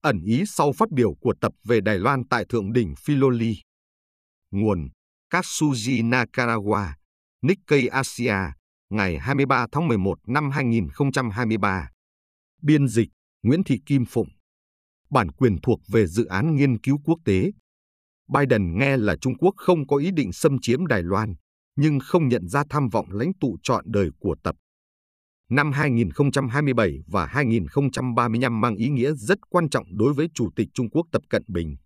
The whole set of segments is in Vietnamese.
ẩn ý sau phát biểu của Tập về Đài Loan tại Thượng đỉnh Philoli. Nguồn Katsuji Nakarawa, Nikkei Asia, ngày 23 tháng 11 năm 2023. Biên dịch Nguyễn Thị Kim Phụng. Bản quyền thuộc về dự án nghiên cứu quốc tế. Biden nghe là Trung Quốc không có ý định xâm chiếm Đài Loan, nhưng không nhận ra tham vọng lãnh tụ trọn đời của Tập. Năm 2027 và 2035 mang ý nghĩa rất quan trọng đối với Chủ tịch Trung Quốc Tập Cận Bình.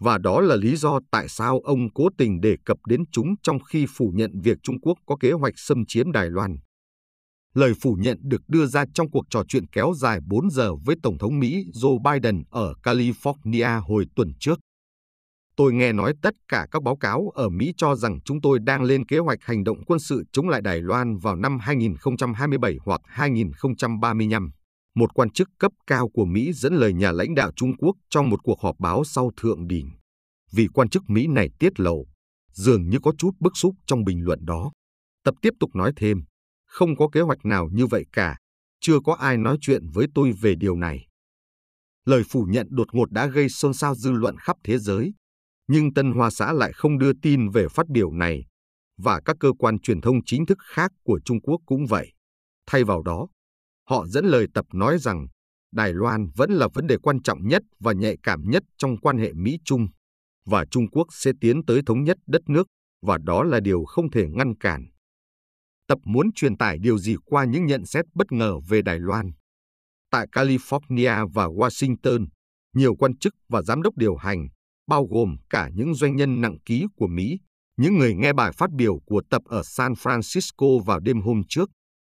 Và đó là lý do tại sao ông cố tình đề cập đến chúng trong khi phủ nhận việc Trung Quốc có kế hoạch xâm chiếm Đài Loan. Lời phủ nhận được đưa ra trong cuộc trò chuyện kéo dài 4 giờ với Tổng thống Mỹ Joe Biden ở California hồi tuần trước. Tôi nghe nói tất cả các báo cáo ở Mỹ cho rằng chúng tôi đang lên kế hoạch hành động quân sự chống lại Đài Loan vào năm 2027 hoặc 2035. Một quan chức cấp cao của Mỹ dẫn lời nhà lãnh đạo Trung Quốc trong một cuộc họp báo sau thượng đỉnh. Vì quan chức Mỹ này tiết lộ, dường như có chút bức xúc trong bình luận đó. Tập tiếp tục nói thêm, không có kế hoạch nào như vậy cả, chưa có ai nói chuyện với tôi về điều này. Lời phủ nhận đột ngột đã gây xôn xao dư luận khắp thế giới, nhưng Tân Hoa Xã lại không đưa tin về phát biểu này, và các cơ quan truyền thông chính thức khác của Trung Quốc cũng vậy. Thay vào đó, họ dẫn lời tập nói rằng Đài Loan vẫn là vấn đề quan trọng nhất và nhạy cảm nhất trong quan hệ Mỹ-Trung, và Trung Quốc sẽ tiến tới thống nhất đất nước, và đó là điều không thể ngăn cản. Tập muốn truyền tải điều gì qua những nhận xét bất ngờ về Đài Loan. Tại California và Washington, nhiều quan chức và giám đốc điều hành, bao gồm cả những doanh nhân nặng ký của Mỹ, những người nghe bài phát biểu của Tập ở San Francisco vào đêm hôm trước,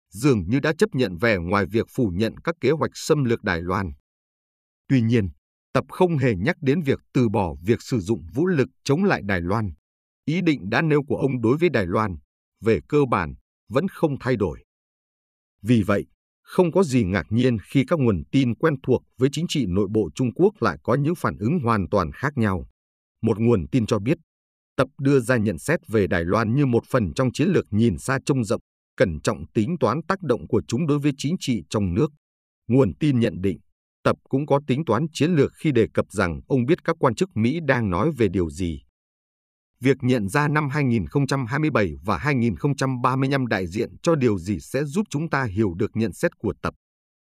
dường như đã chấp nhận về ngoài việc phủ nhận các kế hoạch xâm lược Đài Loan. Tuy nhiên, Tập không hề nhắc đến việc từ bỏ việc sử dụng vũ lực chống lại Đài Loan. Ý định đã nêu của ông đối với Đài Loan, về cơ bản, vẫn không thay đổi. Vì vậy, không có gì ngạc nhiên khi các nguồn tin quen thuộc với chính trị nội bộ Trung Quốc lại có những phản ứng hoàn toàn khác nhau. Một nguồn tin cho biết, Tập đưa ra nhận xét về Đài Loan như một phần trong chiến lược nhìn xa trông rộng, cẩn trọng tính toán tác động của chúng đối với chính trị trong nước. Nguồn tin nhận định, Tập cũng có tính toán chiến lược khi đề cập rằng ông biết các quan chức Mỹ đang nói về điều gì. Việc nhận ra năm 2027 và 2035 đại diện cho điều gì sẽ giúp chúng ta hiểu được nhận xét của Tập.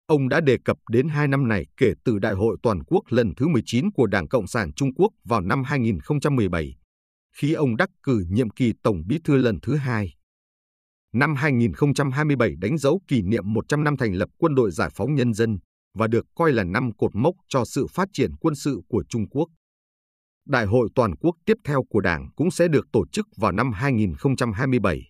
Ông đã đề cập đến hai năm này kể từ Đại hội Toàn quốc lần thứ 19 của Đảng Cộng sản Trung Quốc vào năm 2017, khi ông đắc cử nhiệm kỳ Tổng bí thư lần thứ hai. Năm 2027 đánh dấu kỷ niệm 100 năm thành lập Quân đội Giải phóng Nhân dân và được coi là năm cột mốc cho sự phát triển quân sự của Trung Quốc. Đại hội toàn quốc tiếp theo của Đảng cũng sẽ được tổ chức vào năm 2027.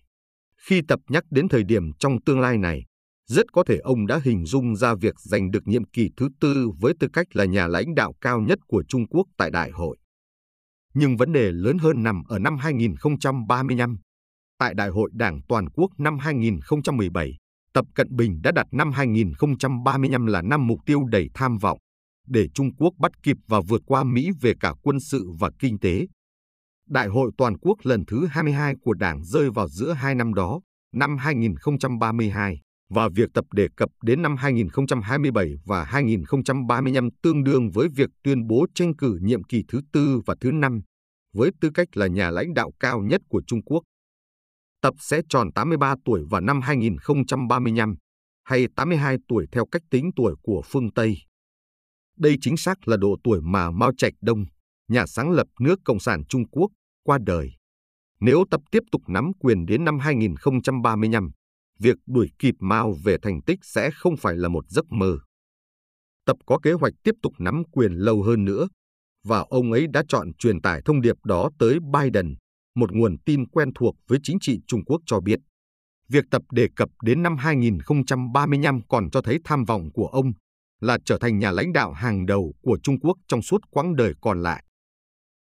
Khi tập nhắc đến thời điểm trong tương lai này, rất có thể ông đã hình dung ra việc giành được nhiệm kỳ thứ tư với tư cách là nhà lãnh đạo cao nhất của Trung Quốc tại đại hội. Nhưng vấn đề lớn hơn nằm ở năm 2035. Tại Đại hội Đảng Toàn quốc năm 2017, Tập Cận Bình đã đặt năm 2035 là năm mục tiêu đầy tham vọng để Trung Quốc bắt kịp và vượt qua Mỹ về cả quân sự và kinh tế. Đại hội toàn quốc lần thứ 22 của Đảng rơi vào giữa hai năm đó, năm 2032, và việc tập đề cập đến năm 2027 và 2035 tương đương với việc tuyên bố tranh cử nhiệm kỳ thứ tư và thứ năm, với tư cách là nhà lãnh đạo cao nhất của Trung Quốc. Tập sẽ tròn 83 tuổi vào năm 2035, hay 82 tuổi theo cách tính tuổi của phương Tây. Đây chính xác là độ tuổi mà Mao Trạch Đông, nhà sáng lập nước Cộng sản Trung Quốc, qua đời. Nếu tập tiếp tục nắm quyền đến năm 2035, việc đuổi kịp Mao về thành tích sẽ không phải là một giấc mơ. Tập có kế hoạch tiếp tục nắm quyền lâu hơn nữa, và ông ấy đã chọn truyền tải thông điệp đó tới Biden, một nguồn tin quen thuộc với chính trị Trung Quốc cho biết. Việc tập đề cập đến năm 2035 còn cho thấy tham vọng của ông là trở thành nhà lãnh đạo hàng đầu của Trung Quốc trong suốt quãng đời còn lại.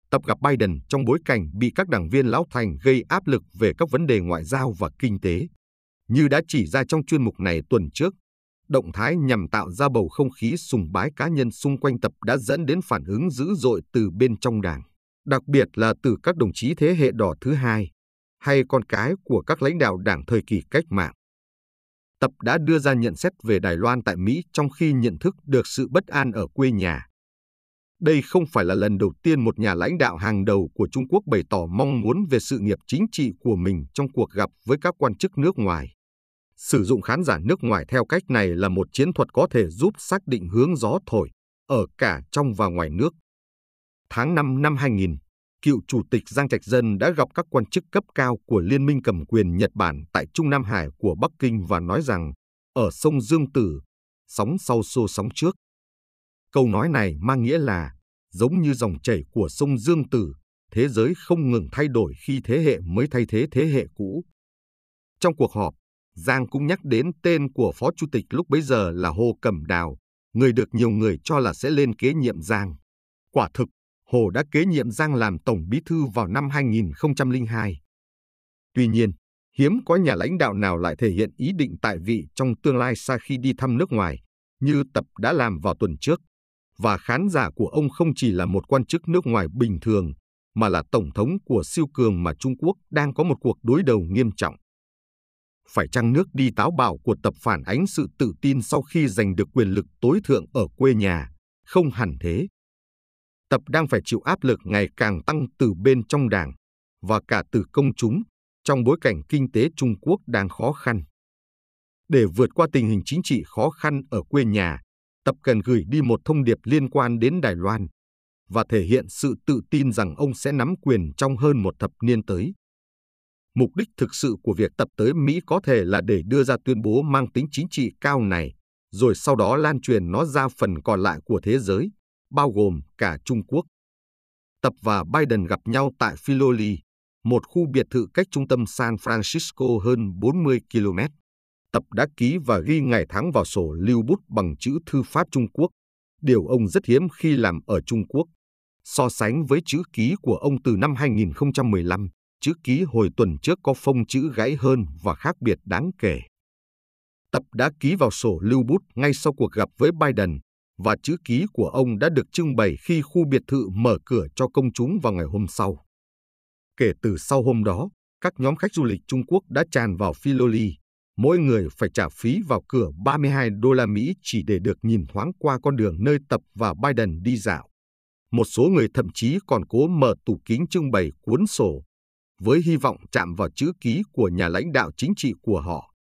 Tập gặp Biden trong bối cảnh bị các đảng viên lão thành gây áp lực về các vấn đề ngoại giao và kinh tế. Như đã chỉ ra trong chuyên mục này tuần trước, động thái nhằm tạo ra bầu không khí sùng bái cá nhân xung quanh tập đã dẫn đến phản ứng dữ dội từ bên trong đảng, đặc biệt là từ các đồng chí thế hệ đỏ thứ hai hay con cái của các lãnh đạo đảng thời kỳ cách mạng. Tập đã đưa ra nhận xét về Đài Loan tại Mỹ trong khi nhận thức được sự bất an ở quê nhà. Đây không phải là lần đầu tiên một nhà lãnh đạo hàng đầu của Trung Quốc bày tỏ mong muốn về sự nghiệp chính trị của mình trong cuộc gặp với các quan chức nước ngoài. Sử dụng khán giả nước ngoài theo cách này là một chiến thuật có thể giúp xác định hướng gió thổi ở cả trong và ngoài nước. Tháng 5 năm 2000, cựu chủ tịch Giang Trạch Dân đã gặp các quan chức cấp cao của Liên minh cầm quyền Nhật Bản tại Trung Nam Hải của Bắc Kinh và nói rằng ở sông Dương Tử, sóng sau xô sóng trước. Câu nói này mang nghĩa là giống như dòng chảy của sông Dương Tử, thế giới không ngừng thay đổi khi thế hệ mới thay thế thế hệ cũ. Trong cuộc họp, Giang cũng nhắc đến tên của Phó Chủ tịch lúc bấy giờ là Hồ Cẩm Đào, người được nhiều người cho là sẽ lên kế nhiệm Giang. Quả thực, Hồ đã kế nhiệm Giang làm Tổng Bí thư vào năm 2002. Tuy nhiên, hiếm có nhà lãnh đạo nào lại thể hiện ý định tại vị trong tương lai xa khi đi thăm nước ngoài, như Tập đã làm vào tuần trước. Và khán giả của ông không chỉ là một quan chức nước ngoài bình thường, mà là Tổng thống của siêu cường mà Trung Quốc đang có một cuộc đối đầu nghiêm trọng. Phải chăng nước đi táo bạo của Tập phản ánh sự tự tin sau khi giành được quyền lực tối thượng ở quê nhà? Không hẳn thế. Tập đang phải chịu áp lực ngày càng tăng từ bên trong đảng và cả từ công chúng trong bối cảnh kinh tế Trung Quốc đang khó khăn. Để vượt qua tình hình chính trị khó khăn ở quê nhà, Tập cần gửi đi một thông điệp liên quan đến Đài Loan và thể hiện sự tự tin rằng ông sẽ nắm quyền trong hơn một thập niên tới. Mục đích thực sự của việc tập tới Mỹ có thể là để đưa ra tuyên bố mang tính chính trị cao này, rồi sau đó lan truyền nó ra phần còn lại của thế giới, bao gồm cả Trung Quốc. Tập và Biden gặp nhau tại Filoli, một khu biệt thự cách trung tâm San Francisco hơn 40 km. Tập đã ký và ghi ngày tháng vào sổ lưu bút bằng chữ thư pháp Trung Quốc, điều ông rất hiếm khi làm ở Trung Quốc. So sánh với chữ ký của ông từ năm 2015, chữ ký hồi tuần trước có phông chữ gãy hơn và khác biệt đáng kể. Tập đã ký vào sổ lưu bút ngay sau cuộc gặp với Biden và chữ ký của ông đã được trưng bày khi khu biệt thự mở cửa cho công chúng vào ngày hôm sau. Kể từ sau hôm đó, các nhóm khách du lịch Trung Quốc đã tràn vào Filoli. Mỗi người phải trả phí vào cửa 32 đô la Mỹ chỉ để được nhìn thoáng qua con đường nơi Tập và Biden đi dạo. Một số người thậm chí còn cố mở tủ kính trưng bày cuốn sổ, với hy vọng chạm vào chữ ký của nhà lãnh đạo chính trị của họ.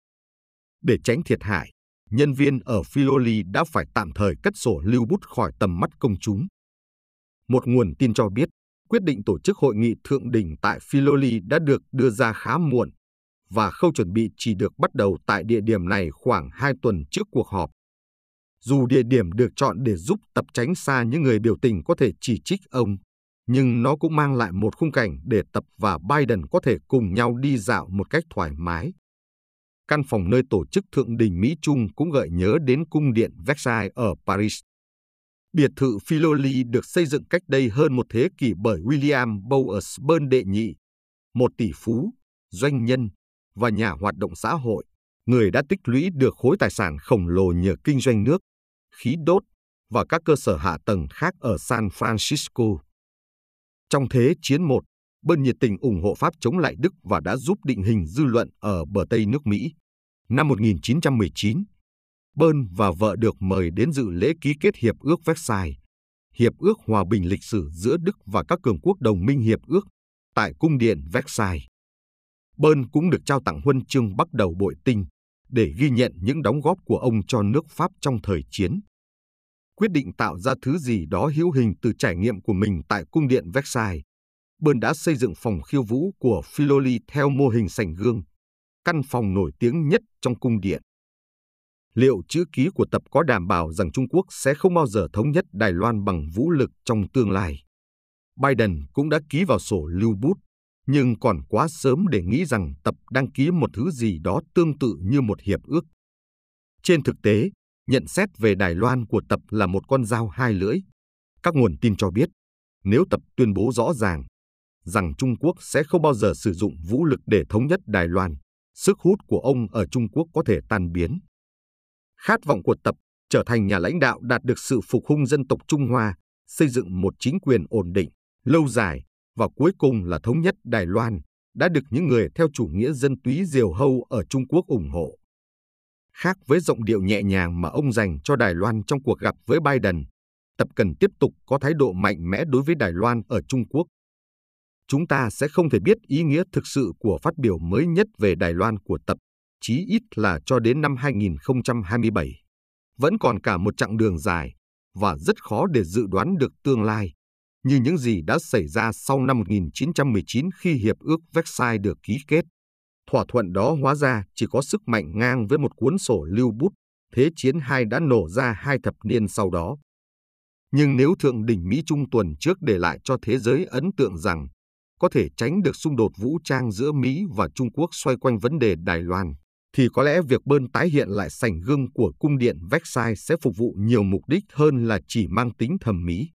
Để tránh thiệt hại, nhân viên ở Filoli đã phải tạm thời cất sổ lưu bút khỏi tầm mắt công chúng. Một nguồn tin cho biết, quyết định tổ chức hội nghị thượng đỉnh tại Filoli đã được đưa ra khá muộn và khâu chuẩn bị chỉ được bắt đầu tại địa điểm này khoảng hai tuần trước cuộc họp. Dù địa điểm được chọn để giúp tập tránh xa những người biểu tình có thể chỉ trích ông, nhưng nó cũng mang lại một khung cảnh để Tập và Biden có thể cùng nhau đi dạo một cách thoải mái. Căn phòng nơi tổ chức thượng đỉnh Mỹ Trung cũng gợi nhớ đến cung điện Versailles ở Paris. Biệt thự Filoli được xây dựng cách đây hơn một thế kỷ bởi William Bowers đệ nhị, một tỷ phú, doanh nhân và nhà hoạt động xã hội, người đã tích lũy được khối tài sản khổng lồ nhờ kinh doanh nước, khí đốt và các cơ sở hạ tầng khác ở San Francisco. Trong Thế chiến I, bên nhiệt tình ủng hộ Pháp chống lại Đức và đã giúp định hình dư luận ở bờ Tây nước Mỹ. Năm 1919, Bơn và vợ được mời đến dự lễ ký kết Hiệp ước Versailles, Hiệp ước Hòa bình lịch sử giữa Đức và các cường quốc đồng minh Hiệp ước, tại Cung điện Versailles. Bơn cũng được trao tặng huân chương bắt đầu bội tinh để ghi nhận những đóng góp của ông cho nước Pháp trong thời chiến. Quyết định tạo ra thứ gì đó hữu hình từ trải nghiệm của mình tại cung điện Versailles, Bơn đã xây dựng phòng khiêu vũ của Filoli theo mô hình sảnh gương, căn phòng nổi tiếng nhất trong cung điện. Liệu chữ ký của tập có đảm bảo rằng Trung Quốc sẽ không bao giờ thống nhất Đài Loan bằng vũ lực trong tương lai? Biden cũng đã ký vào sổ lưu bút, nhưng còn quá sớm để nghĩ rằng tập đang ký một thứ gì đó tương tự như một hiệp ước. Trên thực tế, nhận xét về Đài Loan của tập là một con dao hai lưỡi. Các nguồn tin cho biết, nếu tập tuyên bố rõ ràng rằng Trung Quốc sẽ không bao giờ sử dụng vũ lực để thống nhất Đài Loan, sức hút của ông ở Trung Quốc có thể tan biến. Khát vọng của Tập trở thành nhà lãnh đạo đạt được sự phục hưng dân tộc Trung Hoa, xây dựng một chính quyền ổn định, lâu dài và cuối cùng là thống nhất Đài Loan, đã được những người theo chủ nghĩa dân túy diều hâu ở Trung Quốc ủng hộ. Khác với giọng điệu nhẹ nhàng mà ông dành cho Đài Loan trong cuộc gặp với Biden, Tập cần tiếp tục có thái độ mạnh mẽ đối với Đài Loan ở Trung Quốc. Chúng ta sẽ không thể biết ý nghĩa thực sự của phát biểu mới nhất về Đài Loan của Tập, chí ít là cho đến năm 2027. Vẫn còn cả một chặng đường dài và rất khó để dự đoán được tương lai, như những gì đã xảy ra sau năm 1919 khi Hiệp ước Versailles được ký kết. Thỏa thuận đó hóa ra chỉ có sức mạnh ngang với một cuốn sổ lưu bút, Thế chiến hai đã nổ ra hai thập niên sau đó. Nhưng nếu Thượng đỉnh Mỹ Trung tuần trước để lại cho thế giới ấn tượng rằng có thể tránh được xung đột vũ trang giữa Mỹ và Trung Quốc xoay quanh vấn đề Đài Loan, thì có lẽ việc bơn tái hiện lại sảnh gương của cung điện Versailles sẽ phục vụ nhiều mục đích hơn là chỉ mang tính thẩm mỹ.